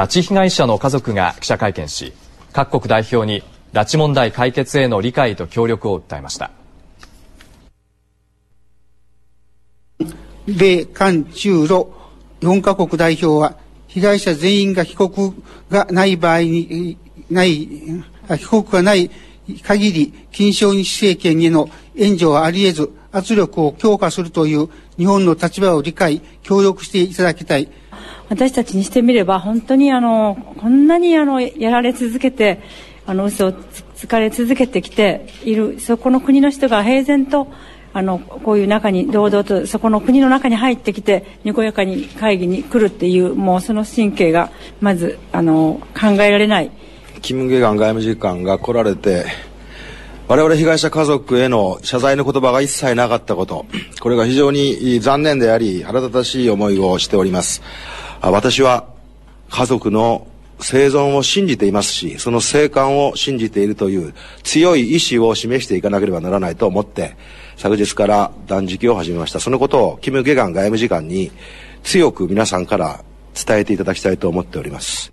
拉致被害者の家族が記者会見し各国代表に拉致問題解決への理解と協力を訴えました。米韓中ロ4カ国代表は被害者全員が帰国がない場合にない帰国がない限り金正日政権への援助はあり得ず圧力を強化するという日本の立場を理解協力していただきたい。私たちにしてみれば本当にあのこんなにあのやられ続けてあの嘘をつかれ続けてきているそこの国の人が平然とあのこういう中に堂々とそこの国の中に入ってきてにこやかに会議に来るっていうもうその神経がまずあの考えられない。キム・ゲガン外務次官が来られて我々被害者家族への謝罪の言葉が一切なかったことこれが非常に残念であり腹立たしい思いをしております。私は家族の生存を信じていますしその生還を信じているという強い意志を示していかなければならないと思って昨日から断食を始めました。そのことをキム・ゲガン外務次官に強く皆さんから伝えていただきたいと思っております。